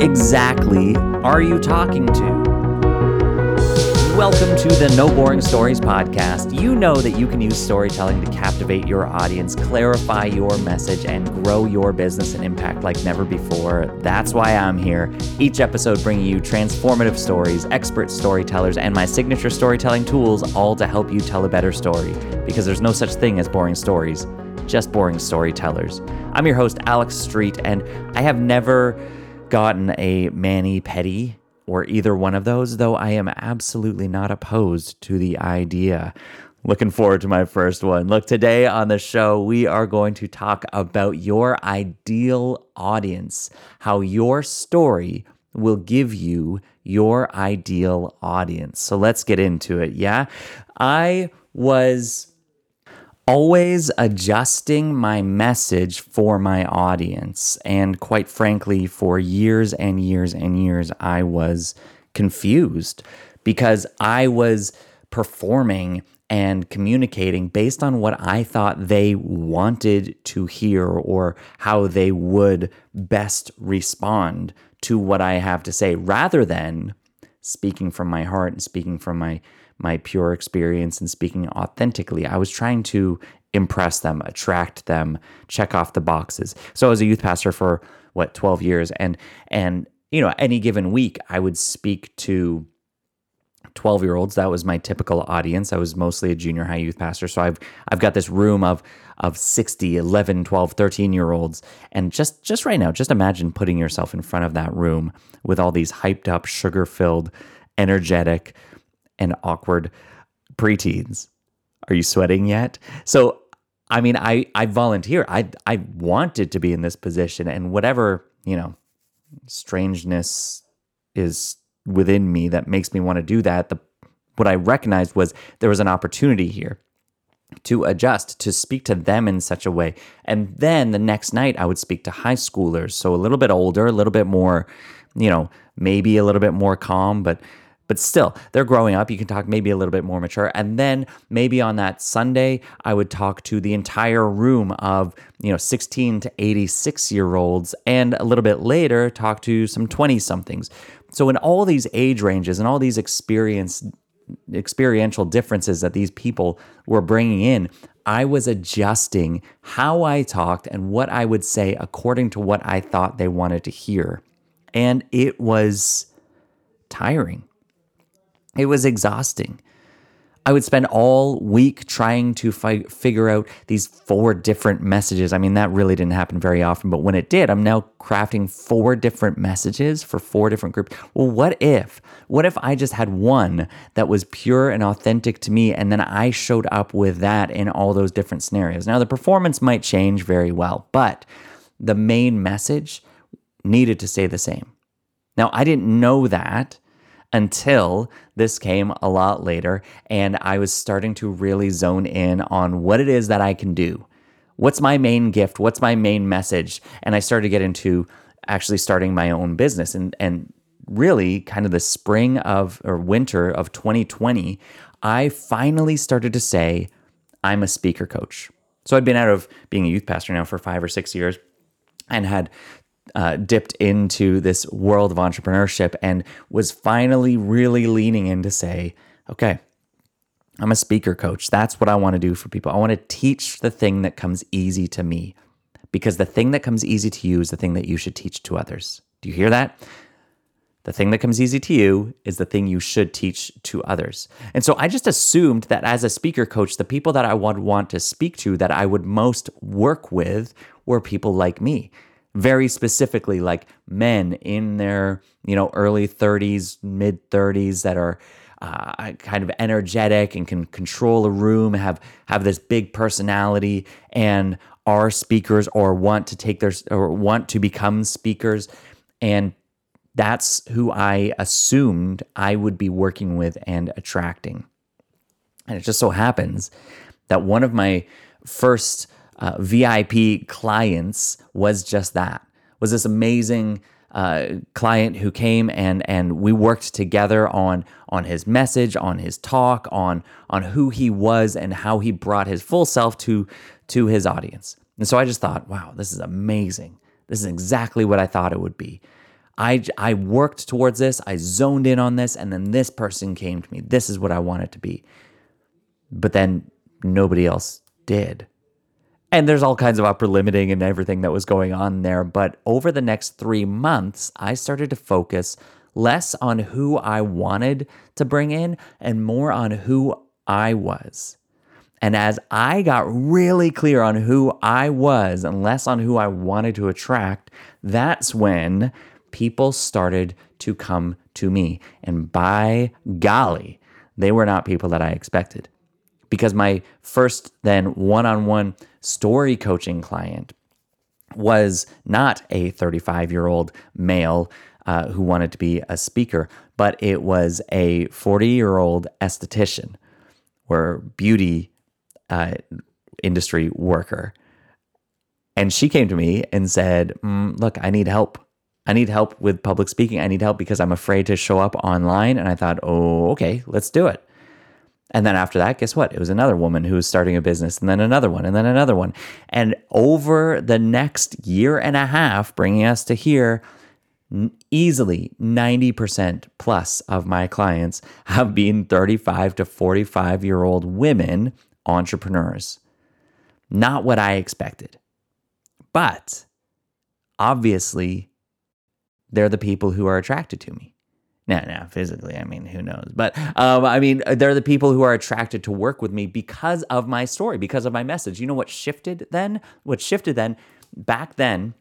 exactly are you talking to? Welcome to the No Boring Stories podcast. You know that you can use storytelling to captivate your audience, clarify your message, and grow your business and impact like never before. That's why I'm here. Each episode bringing you transformative stories, expert storytellers, and my signature storytelling tools, all to help you tell a better story. Because there's no such thing as boring stories, just boring storytellers. I'm your host, Alex Street, and I have never gotten a mani pedi or either one of those, though I am absolutely not opposed to the idea. Looking forward to my first one. Look, today on the show, we are going to talk about your ideal audience, how your story will give you your ideal audience. So let's get into it. Yeah. I was always adjusting my message for my audience. And quite frankly, for years and years and years, I was confused because I was performing and communicating based on what I thought they wanted to hear or how they would best respond to what I have to say rather than speaking from my heart and speaking from my my pure experience and speaking authentically. I was trying to impress them, attract them, check off the boxes. So I was a youth pastor for what 12 years and and you know, any given week I would speak to 12 year olds that was my typical audience i was mostly a junior high youth pastor so i've i've got this room of of 60 11 12 13 year olds and just just right now just imagine putting yourself in front of that room with all these hyped up sugar filled energetic and awkward preteens. Are you sweating yet? So, I mean, I I volunteer. I I wanted to be in this position, and whatever you know, strangeness is within me that makes me want to do that. The what I recognized was there was an opportunity here to adjust, to speak to them in such a way. And then the next night, I would speak to high schoolers, so a little bit older, a little bit more, you know, maybe a little bit more calm, but but still, they're growing up. You can talk maybe a little bit more mature. And then maybe on that Sunday, I would talk to the entire room of, you know, 16 to 86 year olds. And a little bit later, talk to some 20 somethings. So, in all these age ranges and all these experience, experiential differences that these people were bringing in, I was adjusting how I talked and what I would say according to what I thought they wanted to hear. And it was tiring it was exhausting. I would spend all week trying to fi- figure out these four different messages. I mean, that really didn't happen very often, but when it did, I'm now crafting four different messages for four different groups. Well, what if? What if I just had one that was pure and authentic to me, and then I showed up with that in all those different scenarios? Now, the performance might change very well, but the main message needed to stay the same. Now, I didn't know that until this came a lot later and I was starting to really zone in on what it is that I can do. What's my main gift? What's my main message? And I started to get into actually starting my own business and and really kind of the spring of or winter of 2020, I finally started to say I'm a speaker coach. So I'd been out of being a youth pastor now for 5 or 6 years and had uh, dipped into this world of entrepreneurship and was finally really leaning in to say, okay, I'm a speaker coach. That's what I want to do for people. I want to teach the thing that comes easy to me because the thing that comes easy to you is the thing that you should teach to others. Do you hear that? The thing that comes easy to you is the thing you should teach to others. And so I just assumed that as a speaker coach, the people that I would want to speak to, that I would most work with, were people like me very specifically like men in their you know early 30s mid 30s that are uh, kind of energetic and can control a room have have this big personality and are speakers or want to take their or want to become speakers and that's who I assumed I would be working with and attracting. And it just so happens that one of my first uh, VIP clients was just that. Was this amazing uh, client who came and and we worked together on on his message, on his talk, on on who he was and how he brought his full self to to his audience. And so I just thought, wow, this is amazing. This is exactly what I thought it would be. I, I worked towards this, I zoned in on this, and then this person came to me. This is what I want it to be. But then nobody else did. And there's all kinds of upper limiting and everything that was going on there. But over the next three months, I started to focus less on who I wanted to bring in and more on who I was. And as I got really clear on who I was and less on who I wanted to attract, that's when people started to come to me. And by golly, they were not people that I expected. Because my first, then one on one story coaching client was not a 35 year old male uh, who wanted to be a speaker, but it was a 40 year old esthetician or beauty uh, industry worker. And she came to me and said, mm, Look, I need help. I need help with public speaking. I need help because I'm afraid to show up online. And I thought, Oh, okay, let's do it. And then after that, guess what? It was another woman who was starting a business, and then another one, and then another one. And over the next year and a half, bringing us to here, easily 90% plus of my clients have been 35 to 45 year old women entrepreneurs. Not what I expected. But obviously, they're the people who are attracted to me. Now, now, physically, I mean, who knows? But um, I mean, they're the people who are attracted to work with me because of my story, because of my message. You know what shifted then? What shifted then? Back then,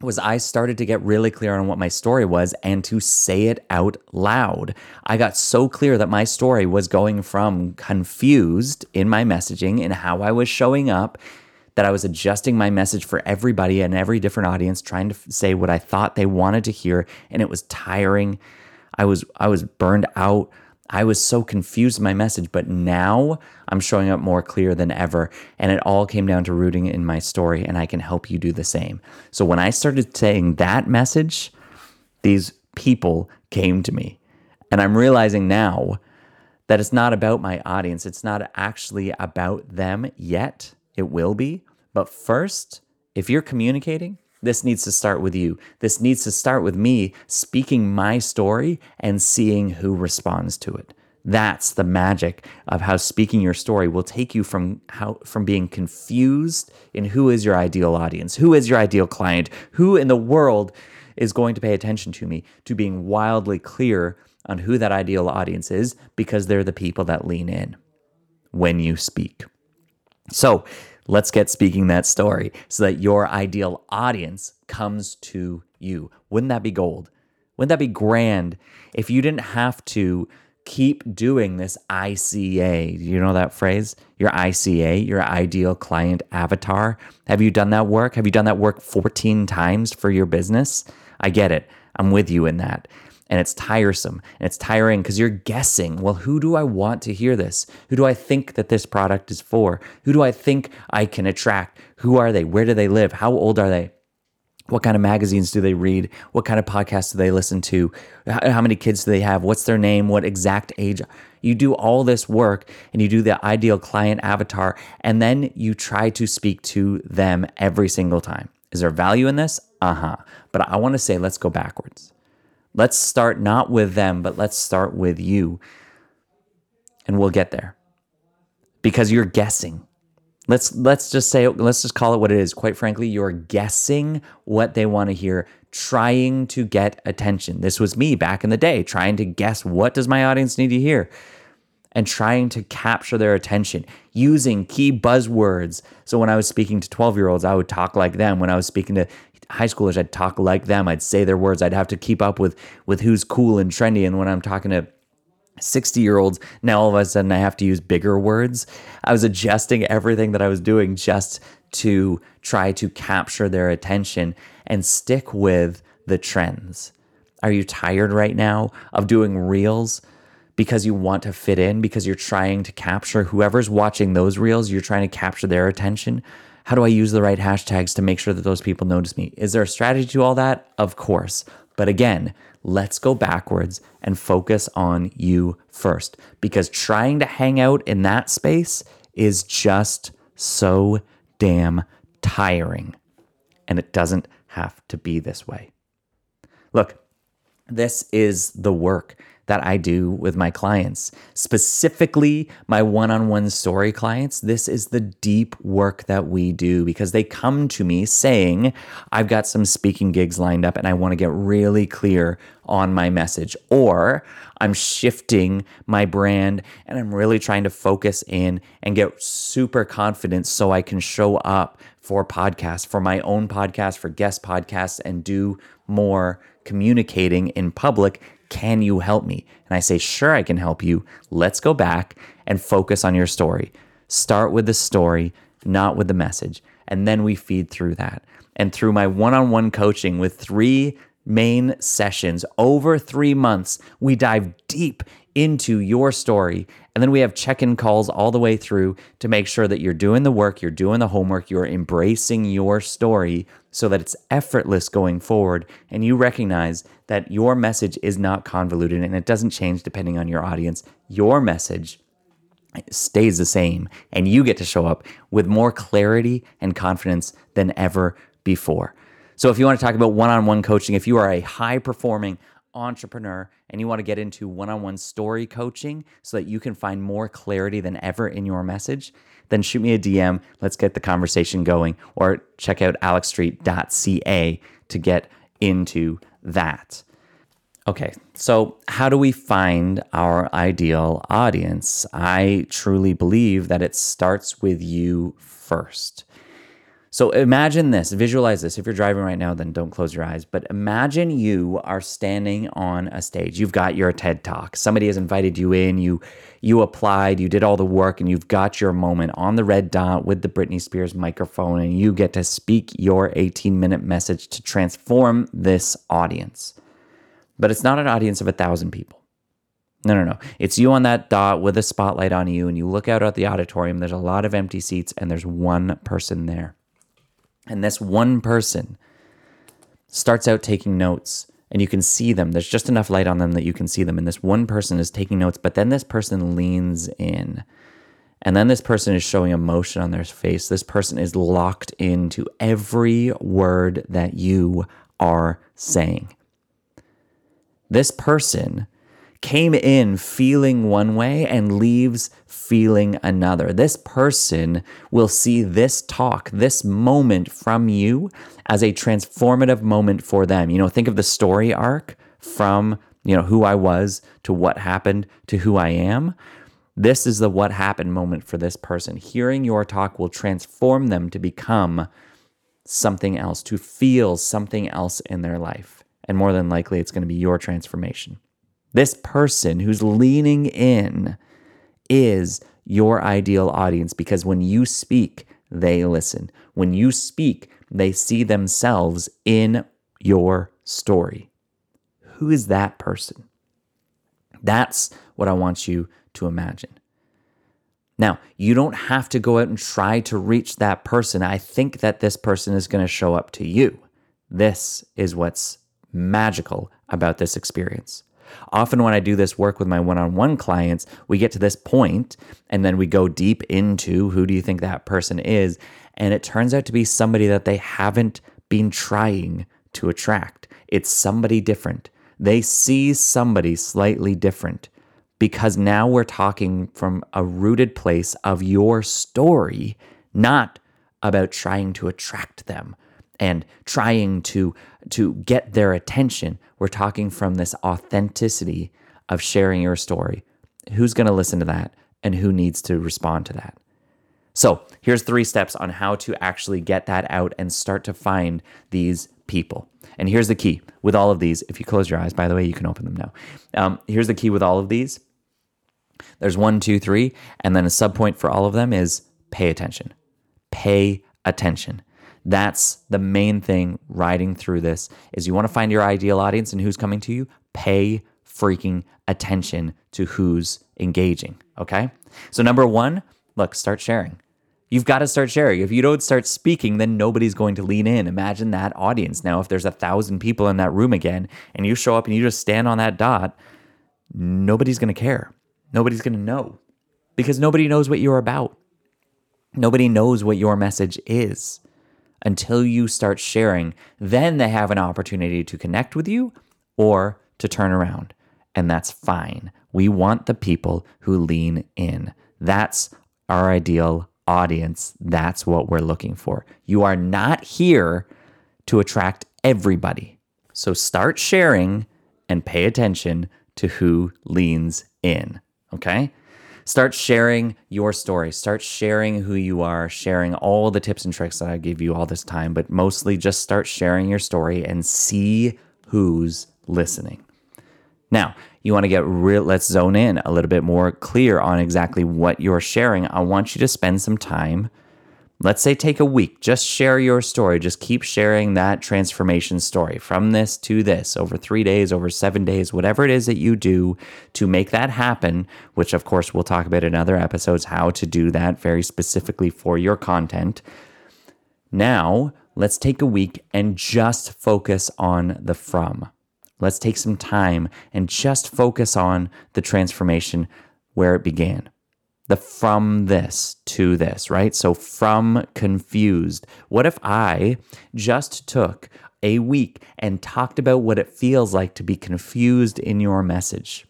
was I started to get really clear on what my story was and to say it out loud. I got so clear that my story was going from confused in my messaging and how I was showing up that I was adjusting my message for everybody and every different audience trying to say what I thought they wanted to hear and it was tiring. I was I was burned out. I was so confused in my message, but now I'm showing up more clear than ever. And it all came down to rooting in my story, and I can help you do the same. So when I started saying that message, these people came to me. And I'm realizing now that it's not about my audience, it's not actually about them yet. It will be. But first, if you're communicating, this needs to start with you. This needs to start with me speaking my story and seeing who responds to it. That's the magic of how speaking your story will take you from how from being confused in who is your ideal audience, who is your ideal client, who in the world is going to pay attention to me, to being wildly clear on who that ideal audience is because they're the people that lean in when you speak. So, Let's get speaking that story so that your ideal audience comes to you. Wouldn't that be gold? Wouldn't that be grand if you didn't have to keep doing this ICA? You know that phrase? Your ICA, your ideal client avatar. Have you done that work? Have you done that work 14 times for your business? I get it. I'm with you in that and it's tiresome and it's tiring because you're guessing well who do i want to hear this? Who do i think that this product is for? Who do i think i can attract? Who are they? Where do they live? How old are they? What kind of magazines do they read? What kind of podcasts do they listen to? How many kids do they have? What's their name? What exact age? You do all this work and you do the ideal client avatar and then you try to speak to them every single time. Is there value in this? Uh-huh. But i want to say let's go backwards Let's start not with them, but let's start with you. And we'll get there. Because you're guessing. Let's let's just say let's just call it what it is. Quite frankly, you're guessing what they want to hear, trying to get attention. This was me back in the day, trying to guess what does my audience need to hear and trying to capture their attention using key buzzwords. So when I was speaking to 12-year-olds, I would talk like them. When I was speaking to high schoolers, I'd talk like them. I'd say their words. I'd have to keep up with with who's cool and trendy. And when I'm talking to 60 year olds, now all of a sudden I have to use bigger words. I was adjusting everything that I was doing just to try to capture their attention and stick with the trends. Are you tired right now of doing reels? because you want to fit in, because you're trying to capture whoever's watching those reels, you're trying to capture their attention. How do I use the right hashtags to make sure that those people notice me? Is there a strategy to all that? Of course. But again, let's go backwards and focus on you first because trying to hang out in that space is just so damn tiring. And it doesn't have to be this way. Look, This is the work that I do with my clients, specifically my one on one story clients. This is the deep work that we do because they come to me saying, I've got some speaking gigs lined up and I want to get really clear on my message, or I'm shifting my brand and I'm really trying to focus in and get super confident so I can show up for podcasts, for my own podcast, for guest podcasts, and do more communicating in public can you help me? And I say, Sure, I can help you. Let's go back and focus on your story. Start with the story, not with the message. And then we feed through that. And through my one on one coaching with three main sessions over three months, we dive deep into your story. And then we have check in calls all the way through to make sure that you're doing the work, you're doing the homework, you're embracing your story so that it's effortless going forward. And you recognize that your message is not convoluted and it doesn't change depending on your audience. Your message stays the same, and you get to show up with more clarity and confidence than ever before. So, if you want to talk about one on one coaching, if you are a high performing entrepreneur and you want to get into one on one story coaching so that you can find more clarity than ever in your message, then shoot me a DM. Let's get the conversation going or check out alexstreet.ca to get into that. Okay, so how do we find our ideal audience? I truly believe that it starts with you first. So imagine this, visualize this. If you're driving right now, then don't close your eyes. But imagine you are standing on a stage. You've got your TED Talk. Somebody has invited you in. You you applied, you did all the work, and you've got your moment on the red dot with the Britney Spears microphone, and you get to speak your 18 minute message to transform this audience. But it's not an audience of a thousand people. No, no, no. It's you on that dot with a spotlight on you, and you look out at the auditorium. There's a lot of empty seats, and there's one person there. And this one person starts out taking notes and you can see them. There's just enough light on them that you can see them. And this one person is taking notes, but then this person leans in. And then this person is showing emotion on their face. This person is locked into every word that you are saying. This person came in feeling one way and leaves feeling another. This person will see this talk, this moment from you as a transformative moment for them. You know, think of the story arc from, you know, who I was to what happened to who I am. This is the what happened moment for this person. Hearing your talk will transform them to become something else, to feel something else in their life. And more than likely, it's going to be your transformation. This person who's leaning in is your ideal audience because when you speak, they listen. When you speak, they see themselves in your story. Who is that person? That's what I want you to imagine. Now, you don't have to go out and try to reach that person. I think that this person is going to show up to you. This is what's magical about this experience. Often, when I do this work with my one on one clients, we get to this point and then we go deep into who do you think that person is? And it turns out to be somebody that they haven't been trying to attract. It's somebody different. They see somebody slightly different because now we're talking from a rooted place of your story, not about trying to attract them and trying to to get their attention. We're talking from this authenticity of sharing your story. Who's going to listen to that and who needs to respond to that? So, here's three steps on how to actually get that out and start to find these people. And here's the key with all of these. If you close your eyes, by the way, you can open them now. Um, here's the key with all of these there's one, two, three, and then a subpoint for all of them is pay attention. Pay attention. That's the main thing riding through this is you want to find your ideal audience and who's coming to you, pay freaking attention to who's engaging, okay? So number 1, look, start sharing. You've got to start sharing. If you don't start speaking, then nobody's going to lean in. Imagine that audience. Now, if there's a thousand people in that room again and you show up and you just stand on that dot, nobody's going to care. Nobody's going to know because nobody knows what you're about. Nobody knows what your message is until you start sharing. Then they have an opportunity to connect with you or to turn around, and that's fine. We want the people who lean in. That's our ideal audience. That's what we're looking for. You are not here to attract everybody. So start sharing and pay attention to who leans in. Okay? Start sharing your story. Start sharing who you are, sharing all the tips and tricks that I gave you all this time, but mostly just start sharing your story and see who's listening. Now, you want to get real, let's zone in a little bit more clear on exactly what you're sharing. I want you to spend some time Let's say take a week, just share your story. Just keep sharing that transformation story from this to this over three days, over seven days, whatever it is that you do to make that happen, which of course we'll talk about in other episodes how to do that very specifically for your content. Now, let's take a week and just focus on the from. Let's take some time and just focus on the transformation where it began the from this to this, right? So from confused. What if I just took a week and talked about what it feels like to be confused in your message?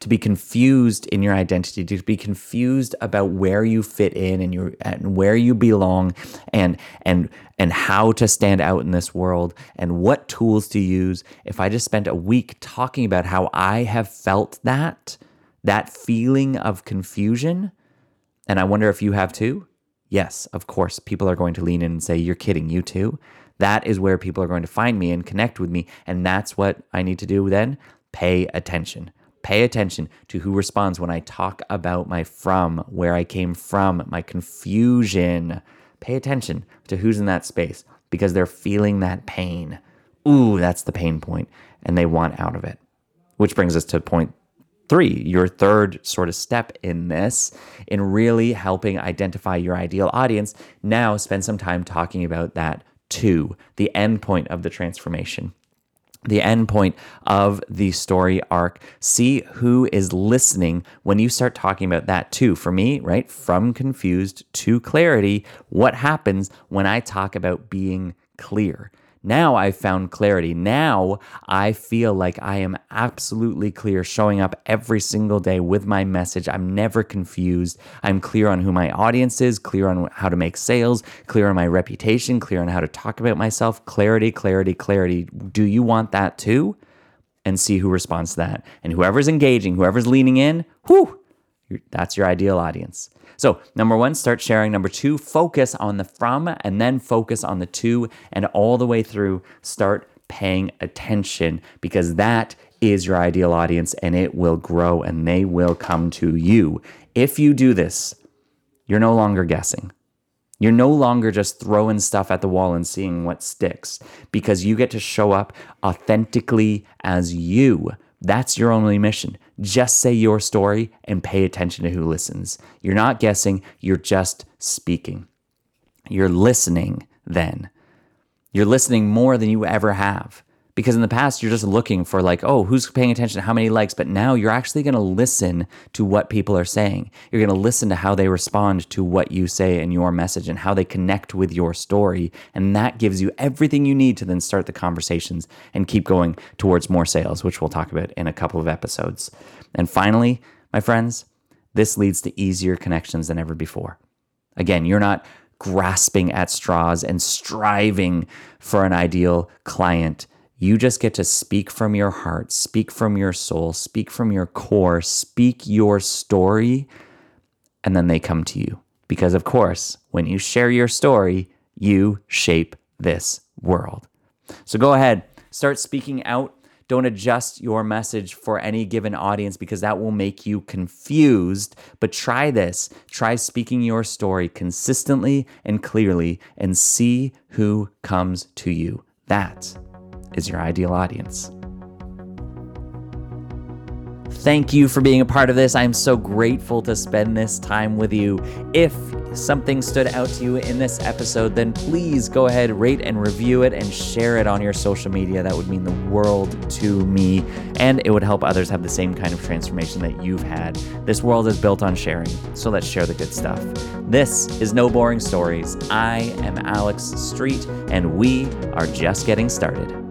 To be confused in your identity, to be confused about where you fit in and your and where you belong and and and how to stand out in this world and what tools to use. If I just spent a week talking about how I have felt that, that feeling of confusion, and I wonder if you have too. Yes, of course, people are going to lean in and say, You're kidding, you too. That is where people are going to find me and connect with me. And that's what I need to do then. Pay attention. Pay attention to who responds when I talk about my from, where I came from, my confusion. Pay attention to who's in that space because they're feeling that pain. Ooh, that's the pain point, and they want out of it. Which brings us to point three, your third sort of step in this, in really helping identify your ideal audience. Now, spend some time talking about that too, the end point of the transformation. The end point of the story arc. See who is listening when you start talking about that too. For me, right, from confused to clarity, what happens when I talk about being clear? Now I've found clarity. Now I feel like I am absolutely clear showing up every single day with my message. I'm never confused. I'm clear on who my audience is, clear on how to make sales, clear on my reputation, clear on how to talk about myself. Clarity, clarity, clarity. Do you want that too? And see who responds to that. And whoever's engaging, whoever's leaning in, whoo, that's your ideal audience. So, number one, start sharing. Number two, focus on the from and then focus on the to and all the way through start paying attention because that is your ideal audience and it will grow and they will come to you. If you do this, you're no longer guessing. You're no longer just throwing stuff at the wall and seeing what sticks because you get to show up authentically as you. That's your only mission. Just say your story and pay attention to who listens. You're not guessing, you're just speaking. You're listening then. You're listening more than you ever have. Because in the past, you're just looking for, like, oh, who's paying attention, how many likes. But now you're actually going to listen to what people are saying. You're going to listen to how they respond to what you say in your message and how they connect with your story. And that gives you everything you need to then start the conversations and keep going towards more sales, which we'll talk about in a couple of episodes. And finally, my friends, this leads to easier connections than ever before. Again, you're not grasping at straws and striving for an ideal client you just get to speak from your heart, speak from your soul, speak from your core, speak your story, and then they come to you. Because, of course, when you share your story, you shape this world. So go ahead, start speaking out. Don't adjust your message for any given audience because that will make you confused. But try this try speaking your story consistently and clearly and see who comes to you. That's is your ideal audience. Thank you for being a part of this. I'm so grateful to spend this time with you. If something stood out to you in this episode, then please go ahead, rate and review it, and share it on your social media. That would mean the world to me, and it would help others have the same kind of transformation that you've had. This world is built on sharing, so let's share the good stuff. This is No Boring Stories. I am Alex Street, and we are just getting started.